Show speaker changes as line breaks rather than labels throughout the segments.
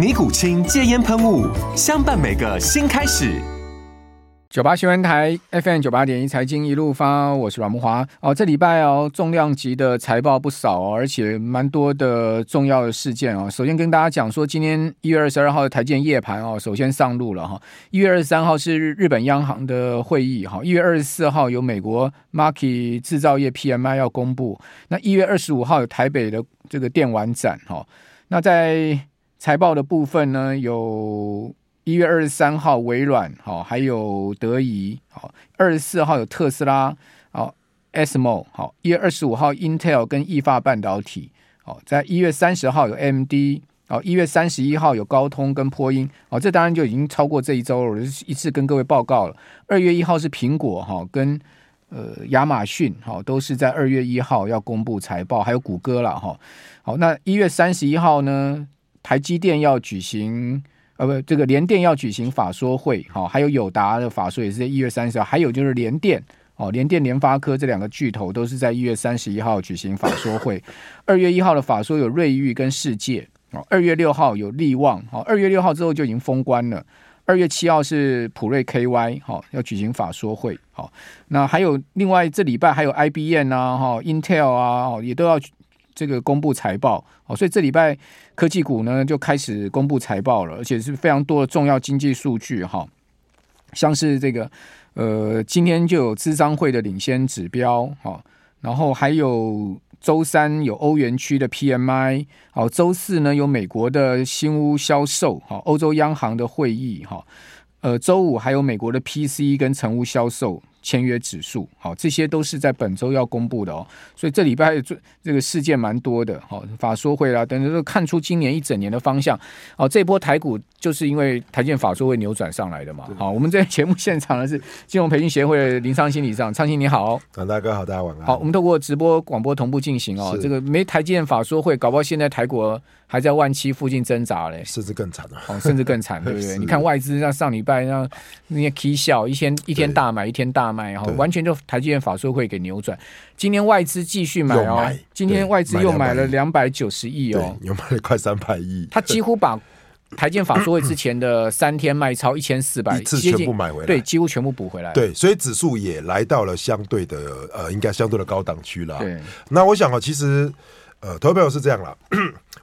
尼古清戒烟喷雾，相伴每个新开始。
九八新闻台 FM 九八点一财经一路发，我是阮木华。哦，这礼拜哦，重量级的财报不少哦，而且蛮多的重要的事件哦。首先跟大家讲说，今天一月二十二号的台建夜盘哦，首先上路了哈。一月二十三号是日本央行的会议哈，一月二十四号有美国 Markit 制造业 PMI 要公布，那一月二十五号有台北的这个电玩展哈。那在财报的部分呢，有一月二十三号微软，好，还有德仪，好，二十四号有特斯拉，好，ASML，好，一月二十五号 Intel 跟意法半导体，好，在一月三十号有 MD，好，一月三十一号有高通跟波音，好，这当然就已经超过这一周了，我就一次跟各位报告了。二月一号是苹果，哈，跟呃亚马逊，好，都是在二月一号要公布财报，还有谷歌了，哈，好，那一月三十一号呢？台积电要举行，呃，不，这个联电要举行法说会，好，还有友达的法说也是在一月三十号，还有就是联电，哦，联电、联发科这两个巨头都是在一月三十一号举行法说会。二月一号的法说有瑞昱跟世界，哦，二月六号有力旺，哦，二月六号之后就已经封关了。二月七号是普瑞 KY，好，要举行法说会，好，那还有另外这礼拜还有 IBM 啊，哈，Intel 啊，也都要。这个公布财报哦，所以这礼拜科技股呢就开始公布财报了，而且是非常多的重要经济数据哈，像是这个呃，今天就有资商会的领先指标哈，然后还有周三有欧元区的 PMI，好，周四呢有美国的新屋销售哈，欧洲央行的会议哈，呃，周五还有美国的 PC 跟成屋销售。签约指数，好，这些都是在本周要公布的哦，所以这礼拜这这个事件蛮多的，好，法说会啦，等等都看出今年一整年的方向，好，这波台股就是因为台建法说会扭转上来的嘛，好，我们在节目现场的是金融培训协会的林昌兴理事长，昌兴你好，
大哥好，大家晚安，
好，我们透过直播广播同步进行哦，这个没台建法说会，搞不好现在台股还在万七附近挣扎嘞，
甚至更惨了，
哦，甚至更惨，对不对？你看外资像上礼拜让那些 K 笑一天一天大买一天大卖，然后完全就台积电法说会给扭转。今天外资继续买哦，今天外资又买了两百九十亿哦，
又买了快三百亿。
他几乎把台积电法说会之前的三天卖超一千四百
次全部买回来，
对，几乎全部补回来。
对，所以指数也来到了相对的呃，应该相对的高档区了。对，那我想啊，其实呃，投票是这样了。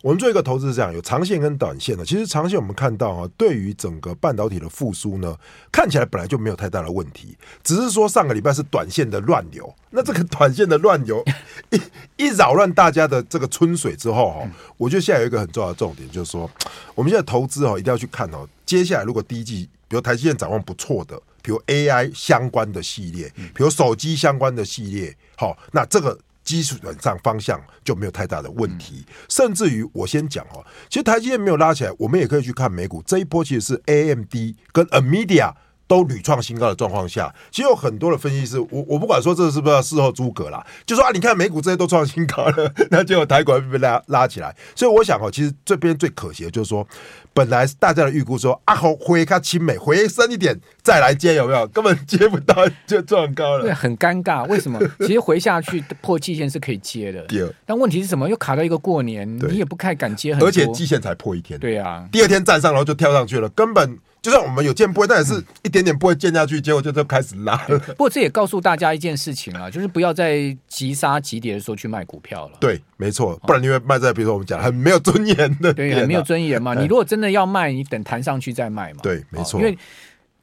我们做一个投资是这样，有长线跟短线的。其实长线我们看到啊，对于整个半导体的复苏呢，看起来本来就没有太大的问题，只是说上个礼拜是短线的乱流。那这个短线的乱流 一一扰乱大家的这个春水之后哈，我觉得现在有一个很重要的重点，就是说我们现在投资哦，一定要去看哦，接下来如果第一季比如台积电展望不错的，比如 AI 相关的系列，比如手机相关的系列，好，那这个。基本上方向就没有太大的问题，甚至于我先讲哦，其实台积电没有拉起来，我们也可以去看美股这一波，其实是 AMD 跟 Amedia 都屡创新高的状况下，其实有很多的分析师，我我不管说这是不是要事后诸葛啦，就说啊，你看美股这些都创新高了，那结果台股被拉拉起来，所以我想哦，其实这边最可惜的就是说。本来大家的预估说啊，好回看清美回升一点再来接，有没有？根本接不到就撞高了，
对，很尴尬。为什么？其实回下去破季线是可以接的，但问题是什么？又卡到一个过年，你也不太敢接很多，
而且季线才破一天，
对啊，
第二天站上然后就跳上去了，根本。就算我们有见不会，但也是一点点不会见下去，结果就就开始拉了。
不过这也告诉大家一件事情啊，就是不要在急杀急跌的时候去卖股票了。
对，没错，不然你会卖在比如说我们讲很没有尊严的，
对，很没有尊严嘛。你如果真的要卖，你等弹上去再卖嘛。
对，没错。
因为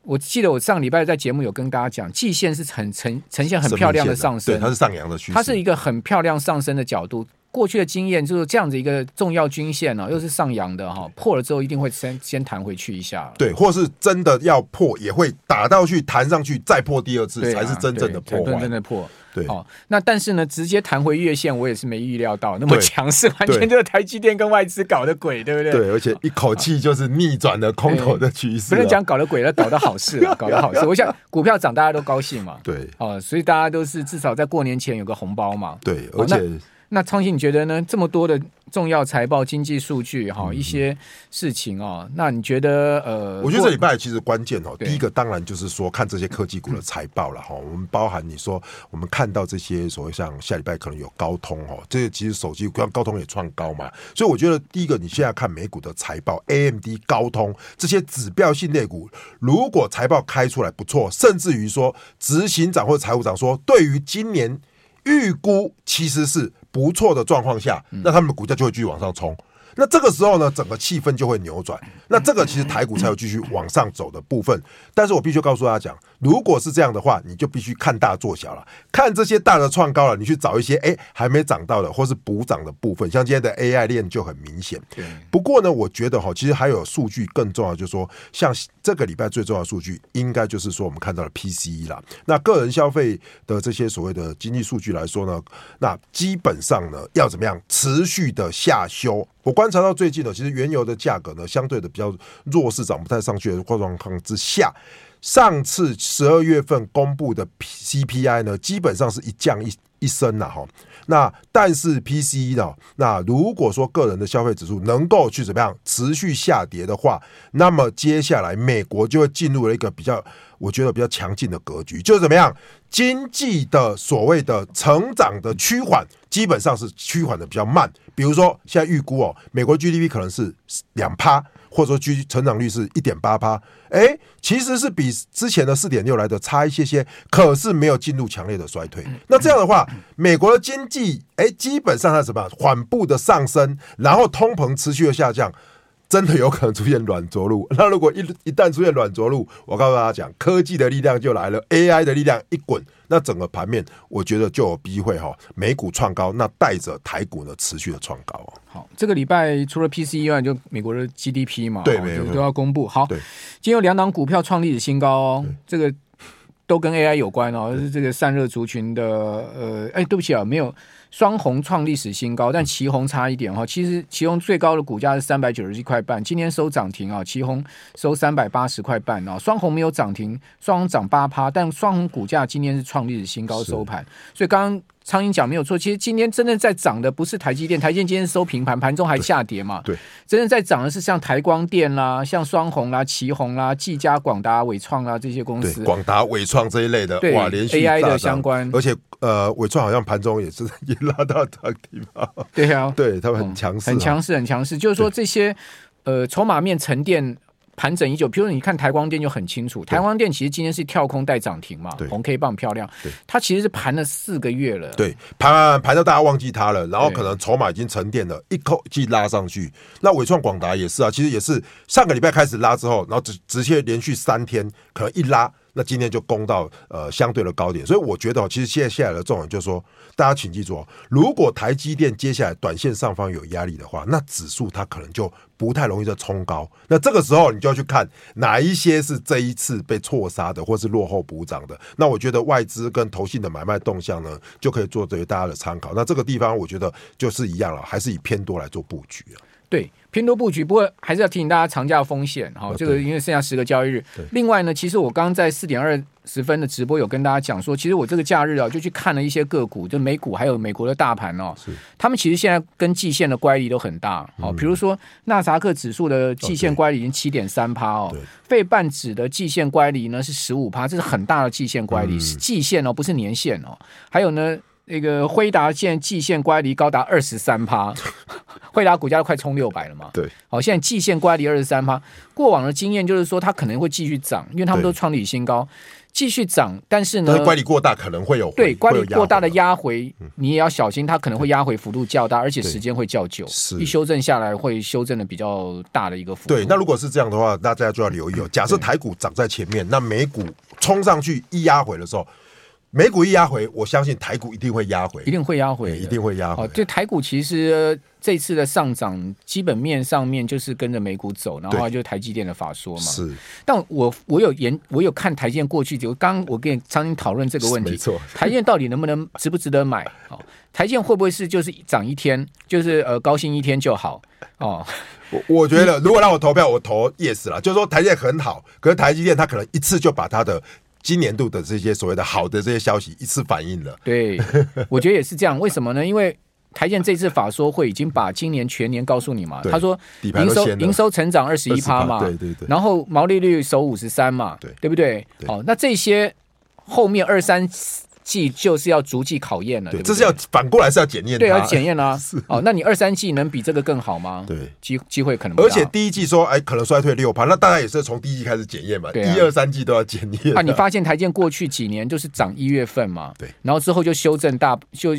我记得我上礼拜在节目有跟大家讲，季线是很呈呈现很漂亮的上升，
对，它是上扬的趋势，
它是一个很漂亮上升的角度。过去的经验就是这样子一个重要均线呢、哦，又是上扬的哈、哦，破了之后一定会先先弹回去一下，
对，或是真的要破，也会打到去弹上去，再破第二次，啊、才是真正的破，
真正的破。
对，
哦，那但是呢，直接弹回月线，我也是没预料到那么强势，完全就是台积电跟外资搞的鬼，对不对？
对，而且一口气就是逆转了空头的趋势，
不能讲搞的鬼了，搞的好事了，搞的好事。我想股票涨，大家都高兴嘛，
对，
哦，所以大家都是至少在过年前有个红包嘛，
对，而且。哦
那昌信，你觉得呢？这么多的重要财报、经济数据，哈，一些事情哦，那你觉得呃？
我觉得这礼拜其实关键哦，第一个当然就是说看这些科技股的财报了哈。我们包含你说，我们看到这些所谓像下礼拜可能有高通哦，这些其实手机像高通也创高嘛，所以我觉得第一个你现在看美股的财报，AMD、高通这些指标性类股，如果财报开出来不错，甚至于说执行长或者财务长说，对于今年预估其实是。不错的状况下，那他们的股价就会继续往上冲。那这个时候呢，整个气氛就会扭转。那这个其实台股才有继续往上走的部分。但是我必须告诉大家讲，如果是这样的话，你就必须看大做小了。看这些大的创高了，你去找一些哎还没涨到的，或是补涨的部分。像今天的 AI 链就很明显。不过呢，我觉得哈，其实还有数据更重要，就是说，像这个礼拜最重要的数据，应该就是说我们看到了 PCE 啦。那个人消费的这些所谓的经济数据来说呢，那基本上呢，要怎么样持续的下修？我观察到最近呢，其实原油的价格呢，相对的比较弱势，涨不太上去的状况之下，上次十二月份公布的 CPI 呢，基本上是一降一一升了哈。那但是 PCE 呢，那如果说个人的消费指数能够去怎么样持续下跌的话，那么接下来美国就会进入了一个比较，我觉得比较强劲的格局，就是怎么样，经济的所谓的成长的趋缓，基本上是趋缓的比较慢。比如说，现在预估哦，美国 GDP 可能是两趴，或者说 G 成长率是一点八趴，哎，其实是比之前的四点六来的差一些些，可是没有进入强烈的衰退。那这样的话，美国的经济哎，基本上它什么缓步的上升，然后通膨持续的下降。真的有可能出现软着陆。那如果一一旦出现软着陆，我告诉大家讲，科技的力量就来了，AI 的力量一滚，那整个盘面我觉得就有机会哈，美股创高，那带着台股呢持续的创高。
好，这个礼拜除了 PC 以外，就美国的 GDP 嘛，
对，没有
都要公布。好，今天有两档股票创历史新高哦，这个都跟 AI 有关哦，是这个散热族群的。呃，哎，对不起啊，没有。双红创历史新高，但旗红差一点哈。其实旗红最高的股价是三百九十一块半，今天收涨停啊。旗红收三百八十块半啊。双红没有涨停，双红涨八趴，但双红股价今天是创历史新高收盘。所以刚刚。昌兴讲没有错，其实今天真正在涨的不是台积电，台积电今天收平盘，盘中还下跌嘛。
对，
真正在涨的是像台光电啦、像双红啦、旗红啦、技嘉、广达、伟创啦这些公司。
广达、伟创这一类的，
对
哇，连续
AI 的相关，
而且呃，伟创好像盘中也是 也拉到涨停嘛。
对啊，
对他们很强势、啊嗯，很强势，
很强势。就是说这些呃筹码面沉淀。盘整已久，比如你看台光电就很清楚，台光电其实今天是跳空带涨停嘛，红 K 棒漂亮，它其实是盘了四个月了，
对，盘盘到大家忘记它了，然后可能筹码已经沉淀了，一口气拉上去。那伟创广达也是啊，其实也是上个礼拜开始拉之后，然后直直接连续三天可能一拉。那今天就攻到呃相对的高点，所以我觉得其实现在下来的重点就是说，大家请记住哦，如果台积电接下来短线上方有压力的话，那指数它可能就不太容易再冲高。那这个时候你就要去看哪一些是这一次被错杀的，或是落后补涨的。那我觉得外资跟投信的买卖动向呢，就可以做对于大家的参考。那这个地方我觉得就是一样了，还是以偏多来做布局啊。
对，偏多布局，不过还是要提醒大家长假风险哈。这个因为剩下十个交易日。另外呢，其实我刚刚在四点二十分的直播有跟大家讲说，其实我这个假日啊，就去看了一些个股，就美股还有美国的大盘哦。是。他们其实现在跟季线的乖离都很大。好，比如说纳萨克指数的季线乖离已经七点三趴哦。费半指的季线乖离呢是十五趴，这是很大的季线乖离，是季线哦，不是年线哦。还有呢。那个辉达现在季线乖离高达二十三趴，辉达股价都快冲六百了嘛。
对，
好，现在季线乖离二十三趴，过往的经验就是说它可能会继续涨，因为他们都创历史新高。继续涨，但是呢，
乖离过大可能会有
对乖离过大的压回，你也要小心，它可能会压回幅度较大，而且时间会较久。是，一修正下来会修正的比较大的一个幅度。
对，那如果是这样的话，大家就要留意哦。假设台股涨在前面，那美股冲上去一压回的时候。美股一压回，我相信台股一定会压回，
一定会压回，
一定会压回。
就台股其实这次的上涨，基本面上面就是跟着美股走，然后就是台积电的法说嘛。是，但我我有研，我有看台积电过去，就刚我跟你曾经讨论这个问题，没错，台积电到底能不能值不值得买？哦，台积电会不会是就是涨一天，就是呃高兴一天就好？哦，
我我觉得如果让我投票，我投 yes 啦，就是说台积电很好，可是台积电它可能一次就把它的。今年度的这些所谓的好的这些消息一次反映了，
对，我觉得也是这样。为什么呢？因为台建这次法说会已经把今年全年告诉你嘛，他说营收营收成长二十一趴嘛，对对对，然后毛利率守五十三嘛，对对不对？好，那这些后面二三。季就是要逐季考验了，对，
这是要反过来是要检验，
对，要检验啊。哦，那你二三季能比这个更好吗？
对，
机机会可能，
而且第一季说哎可能衰退六趴，那大家也是从第一季开始检验嘛，一二三季都要检验。
啊，你发现台建过去几年就是涨一月份嘛，对，然后之后就修正大就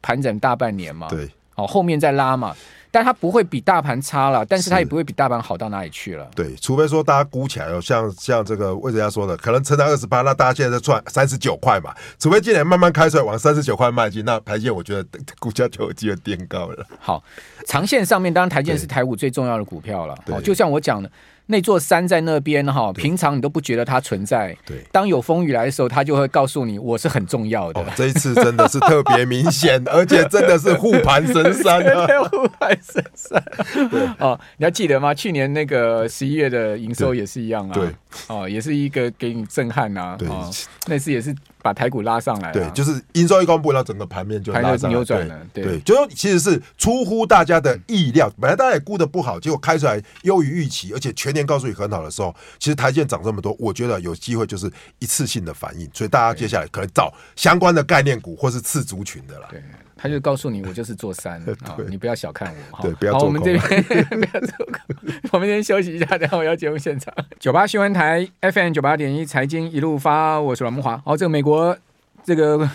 盘整大半年嘛，对，哦，后面再拉嘛。但它不会比大盘差了，但是它也不会比大盘好到哪里去了。
对，除非说大家估起来哦，像像这个魏哲家说的，可能成长二十八，那大家现在在赚三十九块嘛。除非今年慢慢开出来往三十九块迈进，那台积我觉得股价就有机会垫高了。
好，长线上面当然台积是台股最重要的股票了。好，就像我讲的。那座山在那边哈，平常你都不觉得它存在。对，当有风雨来的时候，它就会告诉你我是很重要的。哦、
这一次真的是特别明显，而且真的是护盘神山啊！
护盘神山。对哦，你还记得吗？去年那个十一月的营收也是一样啊。对，哦，也是一个给你震撼啊。对，哦、那次也是。把台股拉上来，
对，就是营收一公布，然后整个盘面就拉上来，扭转了，对，对，就说其实是出乎大家的意料，本来大家也估得不好，结果开出来优于预期，而且全年告诉你很好的时候，其实台积电涨这么多，我觉得有机会就是一次性的反应，所以大家接下来可能找相关的概念股或是次族群的啦。对。
他就告诉你，我就是座山 啊，你不要小看我。
对，不要做
我们这边 不要做空。我们先休息一下，等下我要节目现场。九八新闻台 FM 九八点一财经一路发，我是阮木华。好，这个美国这个。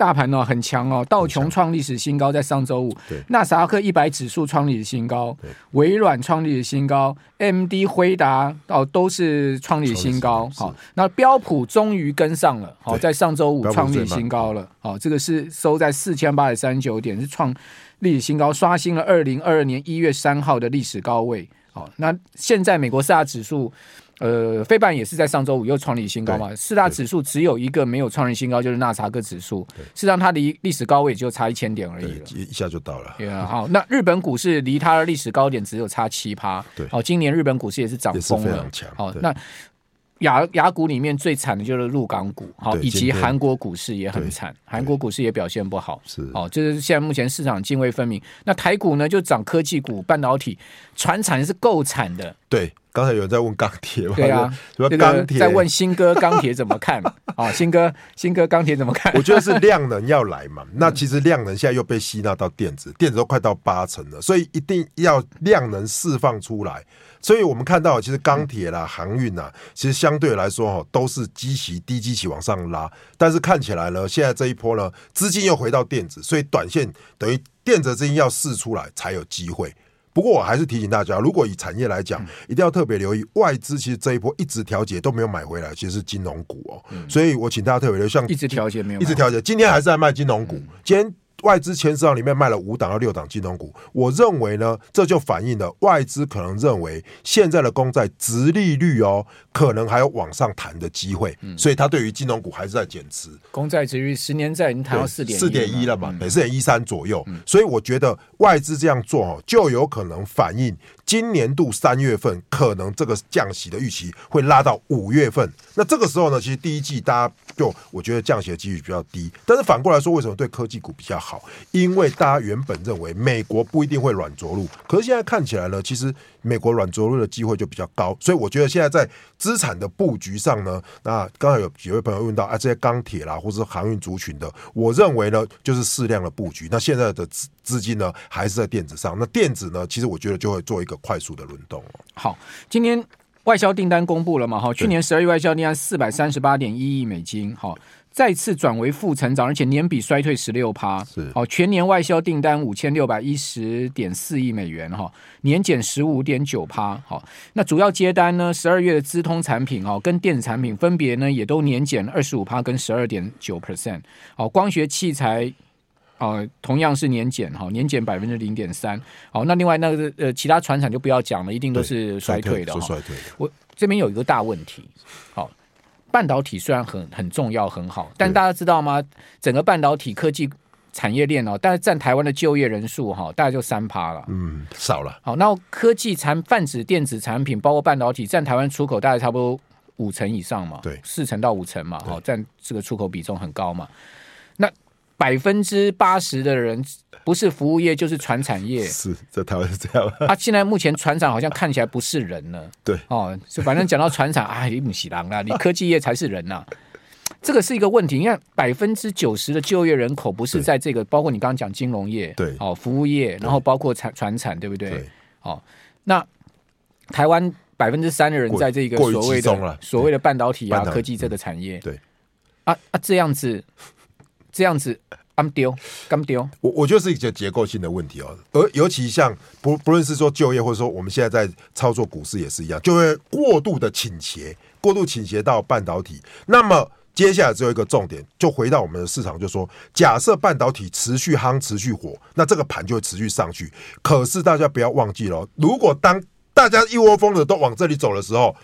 大盘呢很强哦，道琼创历史新高，在上周五，纳斯达克一百指数创历史新高，微软创历史新高，AMD 辉达哦都是创历史新高。好，那标普终于跟上了，好，在上周五创历史新高了。好，这个是收在四千八百三十九点，是创历史新高，刷新了二零二二年一月三号的历史高位。好，那现在美国四大指数。呃，费半也是在上周五又创立新高嘛？四大指数只有一个没有创立新高，就是纳斯达克指数。事实上，它离历史高位也就差一千点而已，
一下就到了。
对啊，好，那日本股市离它的历史高点只有差七趴。对，哦，今年日本股市也是涨疯了，好，那雅雅股里面最惨的就是陆港股，好，以及韩国股市也很惨，韩国股市也表现不好。是，哦，就是现在目前市场泾渭分明。那台股呢，就涨科技股、半导体、船产是够惨的。
对。刚才有人在问钢铁嘛？
对啊，
什么钢铁？
在问新哥钢铁怎么看？啊，新哥，新哥钢铁怎么看？
我觉得是量能要来嘛。那其实量能现在又被吸纳到电子，电子都快到八成了，所以一定要量能释放出来。所以我们看到，其实钢铁啦、航运呐，其实相对来说哈，都是基期低基期往上拉。但是看起来呢，现在这一波呢，资金又回到电子，所以短线等于电子资金要释出来才有机会。不过我还是提醒大家，如果以产业来讲，一定要特别留意外资。其实这一波一直调节都没有买回来，其实是金融股哦。所以我请大家特别留意，像
一直调节没有，
一直调节，今天还是在卖金融股。今天。外资前十档里面卖了五档到六档金融股，我认为呢，这就反映了外资可能认为现在的公债殖利率哦，可能还有往上弹的机会，所以他对于金融股还是在减持。
公债殖利率十年债已经谈到四点
四点一了嘛，每四点一三左右，所以我觉得外资这样做哦，就有可能反映今年度三月份可能这个降息的预期会拉到五月份。那这个时候呢，其实第一季大家就我觉得降息的几率比较低，但是反过来说，为什么对科技股比较好？好，因为大家原本认为美国不一定会软着陆，可是现在看起来呢，其实美国软着陆的机会就比较高，所以我觉得现在在资产的布局上呢，那刚才有几位朋友问到啊，这些钢铁啦，或者是航运族群的，我认为呢，就是适量的布局。那现在的资资金呢，还是在电子上，那电子呢，其实我觉得就会做一个快速的轮动。
好，今天。外销订单公布了嘛？哈，去年十二月外销订单四百三十八点一亿美金，哈，再次转为负成长，而且年比衰退十六趴。
是，
好，全年外销订单五千六百一十点四亿美元，哈，年减十五点九趴。好，那主要接单呢？十二月的资通产品，哦，跟电子产品分别呢，也都年减二十五趴跟十二点九 percent。好，光学器材。哦，同样是年减哈，年减百分之零点三。好，那另外那个呃，其他船产就不要讲了，一定都是衰退的哈。
衰退的。
我这边有一个大问题，好，半导体虽然很很重要很好，但大家知道吗？整个半导体科技产业链哦，但是占台湾的就业人数哈，大概就三趴了。
嗯，少了。
好，那科技产泛指电子产品，包括半导体，占台湾出口大概差不多五成以上嘛。
对，
四成到五成嘛。好，占这个出口比重很高嘛。那百分之八十的人不是服务业就是船产业，
是在台湾是这样。
啊，现在目前船厂好像看起来不是人了。
对，
哦，就反正讲到船厂，啊，你不是人啊，你科技业才是人呐、啊。这个是一个问题。你看，百分之九十的就业人口不是在这个，包括你刚刚讲金融业，
对，
哦，服务业，然后包括产船产，对不对？对。哦，那台湾百分之三的人在这个所谓的所谓的半导体啊科技这个产业，
对。
啊啊，这样子。这样子，刚丢，刚丢。
我我觉得是一个结构性的问题哦，而尤其像不不论是说就业，或者说我们现在在操作股市也是一样，就会过度的倾斜，过度倾斜到半导体。那么接下来只有一个重点，就回到我们的市场，就说假设半导体持续夯、持续火，那这个盘就会持续上去。可是大家不要忘记了，如果当大家一窝蜂的都往这里走的时候，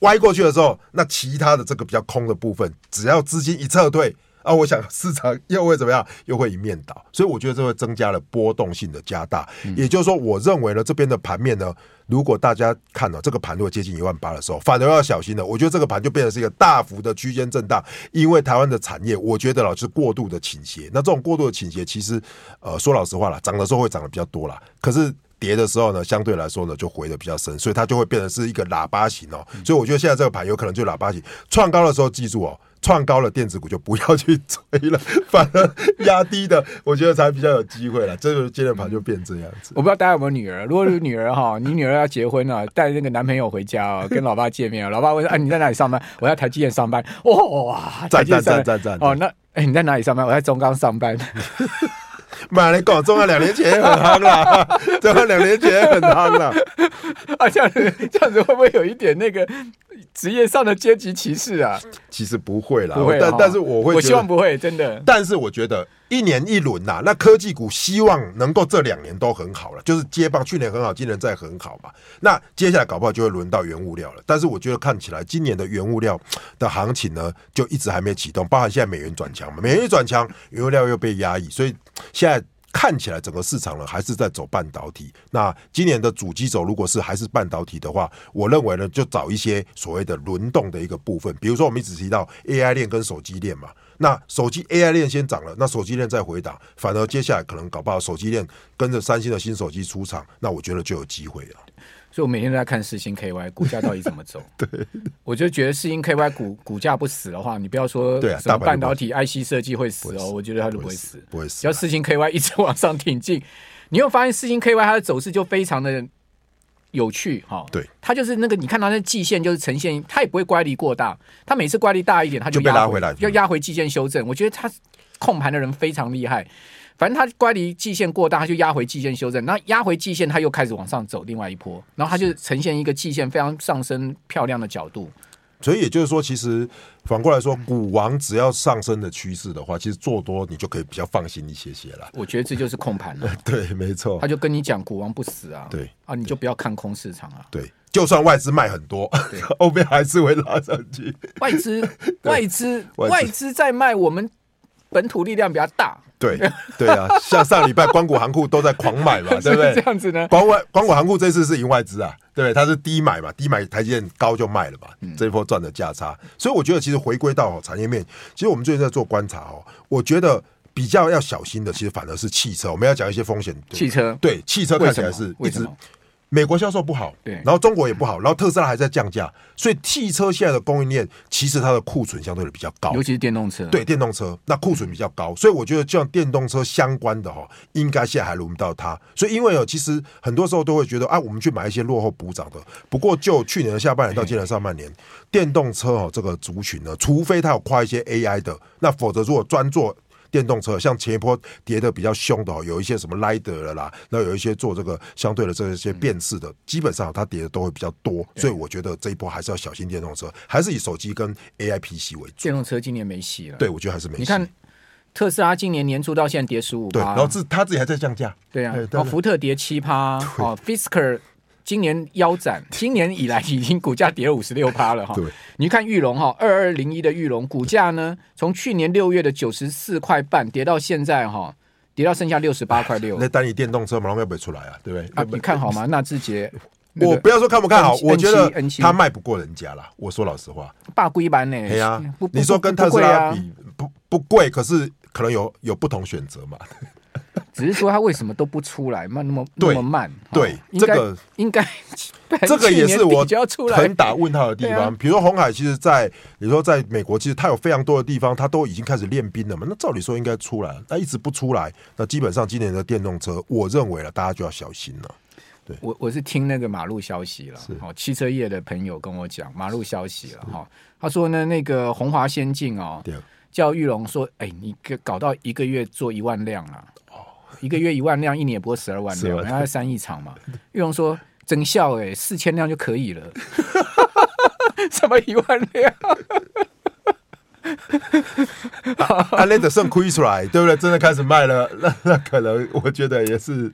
歪过去的时候，那其他的这个比较空的部分，只要资金一撤退。啊，我想市场又会怎么样？又会一面倒，所以我觉得这会增加了波动性的加大。嗯、也就是说，我认为呢，这边的盘面呢，如果大家看到这个盘如果接近一万八的时候，反而要小心了。我觉得这个盘就变成是一个大幅的区间震荡，因为台湾的产业，我觉得老是过度的倾斜。那这种过度的倾斜，其实呃，说老实话了，涨的时候会涨的比较多啦，可是跌的时候呢，相对来说呢，就回的比较深，所以它就会变成是一个喇叭型哦。所以我觉得现在这个盘有可能就喇叭型，创高的时候记住哦。创高了电子股就不要去追了，反而压低的，我觉得才比较有机会了。这个今天盘就变这样子。
我不知道大家有没有女儿，如果是女儿哈，你女儿要结婚了，带那个男朋友回家啊，跟老爸见面啊，老爸问说：“哎，你在哪里上班？”我在台积电上班。哇，
赞赞赞赞赞！
哦，那哎，你在哪里上班？我在中钢上班。
妈，你搞中啊两年前很夯啦，中了两年前很夯啦。
啊，这样子这样子会不会有一点那个职业上的阶级歧视啊？
其实不会啦，
不会。
但但是我会，
我希望不会，真的。
但是我觉得一年一轮呐，那科技股希望能够这两年都很好了，就是接棒，去年很好，今年再很好嘛。那接下来搞不好就会轮到原物料了。但是我觉得看起来今年的原物料的行情呢，就一直还没启动，包含现在美元转强嘛，美元一转强，原物料又被压抑，所以现在。看起来整个市场呢还是在走半导体。那今年的主机走如果是还是半导体的话，我认为呢就找一些所谓的轮动的一个部分，比如说我们一直提到 AI 链跟手机链嘛。那手机 AI 链先涨了，那手机链再回档，反而接下来可能搞不好手机链跟着三星的新手机出场，那我觉得就有机会了。
所以我每天都在看世星 KY 股价到底怎么走。
对，
我就觉得世星 KY 股股价不死的话，你不要说什么半导体 IC 设计会死哦，我觉得它就不会死，
不会死。
只要世星 KY 一直往上挺进，你又发现世星 KY 它的走势就非常的有趣哈。
对，
它就是那个你看它的季线就是呈现，它也不会乖离过大，它每次乖离大一点，它就压回，
就被拉回来，
要压回季线修正。我觉得它控盘的人非常厉害。反正它乖离季线过大，它就压回季线修正，那压回季线，它又开始往上走另外一波，然后它就呈现一个季线非常上升漂亮的角度。
所以也就是说，其实反过来说，股王只要上升的趋势的话，其实做多你就可以比较放心一些些了。
我觉得这就是控盘了。
对，没错。
他就跟你讲，股王不死啊。
对
啊，你就不要看空市场啊。
对，就算外资卖很多，后面还是会拉上去。
外资，外资，外资在卖，我们本土力量比较大。
对对啊，像上礼拜光谷行库都在狂买嘛，对不对？
这样子呢？
光外光谷行库这次是赢外资啊，对不对？它是低买嘛，低买台积电高就卖了嘛，嗯、这一波赚的价差。所以我觉得其实回归到产业面，其实我们最近在做观察哦，我觉得比较要小心的，其实反而是汽车。我们要讲一些风险。
汽车
对汽车看起来是一直美国销售不好，对，然后中国也不好，然后特斯拉还在降价，所以汽车现在的供应链其实它的库存相对的比较高，
尤其是电动车，
对电动车那库存比较高，所以我觉得像电动车相关的哈，应该现在还轮不到它。所以因为哦，其实很多时候都会觉得啊，我们去买一些落后补涨的。不过就去年的下半年到今年上半年，电动车哦这个族群呢，除非它有跨一些 AI 的，那否则如果专做。电动车像前一波跌的比较凶的，有一些什么 Lider 了啦，那有一些做这个相对的这些辨识的，基本上它跌的都会比较多，所以我觉得这一波还是要小心电动车，还是以手机跟 AI PC 为主。
电动车今年没戏了，
对，我觉得还是没戏。
你看特斯拉今年年初到现在跌十五趴，
然后自他自己还在降价，
对啊，哦，福特跌七趴，哦，Fisker。今年腰斩，今年以来已经股价跌了五十六趴了哈。对，你看玉龙哈，二二零一的玉龙股价呢，从去年六月的九十四块半跌到现在哈，跌到剩下六十八块六。
那单你电动车马上要不要出来啊？对不对？
啊，你看好吗？纳智捷，
我不要说看不看好，我觉得他卖不过人家啦。我说老实话，
霸贵版呢？
对呀，你说跟特斯拉比不不贵，可是可能有有不同选择嘛。
只是说他为什么都不出来，慢那么那么慢？
对，这个应该 这个也是我很打问号的地方。比如说红海，其实，在你说在美国，其实它有非常多的地方，它都已经开始练兵了嘛。那照理说应该出来，那一直不出来，那基本上今年的电动车，我认为了，大家就要小心了。对，
我我是听那个马路消息了，哦，汽车业的朋友跟我讲马路消息了哈。他说呢，那个红华先进哦，叫玉龙说，哎，你搞到一个月做一万辆啊。一个月一万辆，一年也不过十二万辆，然后三亿场嘛。玉龙说增效哎，四千辆就可以了。什么一万辆？
啊，那得剩亏出来，对不对？真的开始卖了，那那可能我觉得也是。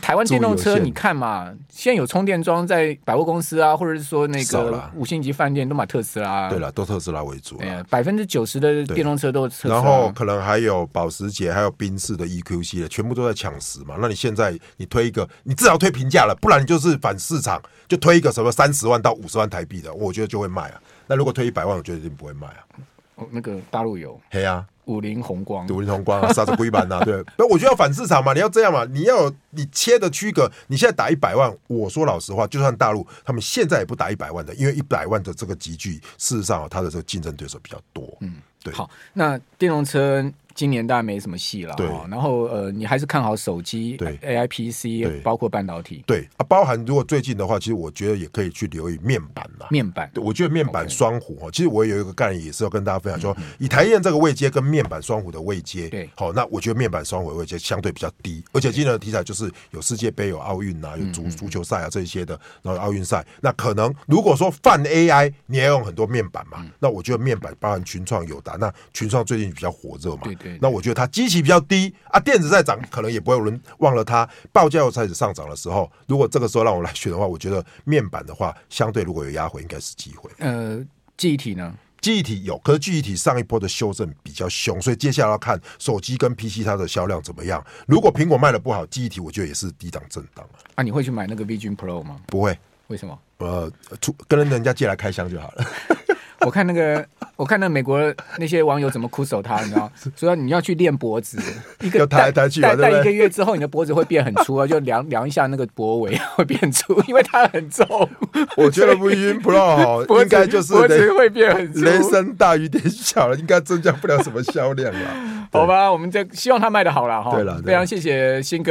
台湾电动车，你看嘛，现在有充电桩在百货公司啊，或者是说那个五星级饭店都买特斯拉。
对了，都特斯拉为主。
百分之九十的电动车都是特斯拉。
然后可能还有保时捷，还有宾士的 EQC 的，全部都在抢食嘛。那你现在你推一个，你至少推平价了，不然你就是反市场，就推一个什么三十万到五十万台币的，我觉得就会卖啊。那如果推一百万，我觉得一定不会卖啊。
哦，那个大陆有。
黑啊。
五菱宏光，
五菱宏光啊，啥子龟板呐？对，那我觉得要反市场嘛，你要这样嘛，你要有你切的区隔。你现在打一百万，我说老实话，就算大陆他们现在也不打一百万的，因为一百万的这个集聚，事实上它的这个竞争对手比较多。嗯，对。好，
那电动车。今年当然没什么戏了，对。然后呃，你还是看好手机、对。AI PC，包括半导体，
对啊，包含如果最近的话，其实我觉得也可以去留意面板嘛。
面板，
我觉得面板双虎哦，其实我也有一个概念，也是要跟大家分享，说以台积电这个位阶跟面板双虎的位阶，对，好，那我觉得面板双虎的位阶相对比较低，而且今年的题材就是有世界杯、有奥运啊、有足足球赛啊这些的，然后奥运赛，那可能如果说泛 AI，你也要用很多面板嘛，那我觉得面板包含群创、友达，那群创最近比较火热嘛，对对，那我觉得它机器比较低啊，电子在涨，可能也不会有人忘了它。报价又开始上涨的时候，如果这个时候让我来选的话，我觉得面板的话，相对如果有压回，应该是机会。
呃，记忆体呢？
记忆体有，可是记忆体上一波的修正比较凶，所以接下来要看手机跟 PC 它的销量怎么样。如果苹果卖的不好，记忆体我觉得也是低档震荡啊。
啊，你会去买那个 Vision Pro 吗？
不会，
为什么？
呃，出跟人家借来开箱就好了。
我看那个，我看那美国那些网友怎么苦守他，你知道？说你要去练脖子，一个抬来抬去，戴戴一个月之后，你的脖子会变很粗啊，就量量一下那个脖围会变粗，因为它很重。
我觉得 Vision Pro 应该就是
脖子会变很粗，
雷声大雨点小了，应该增加不了什么销量了。
好吧，我们就希望它卖的好了哈。对了，非常谢谢新哥。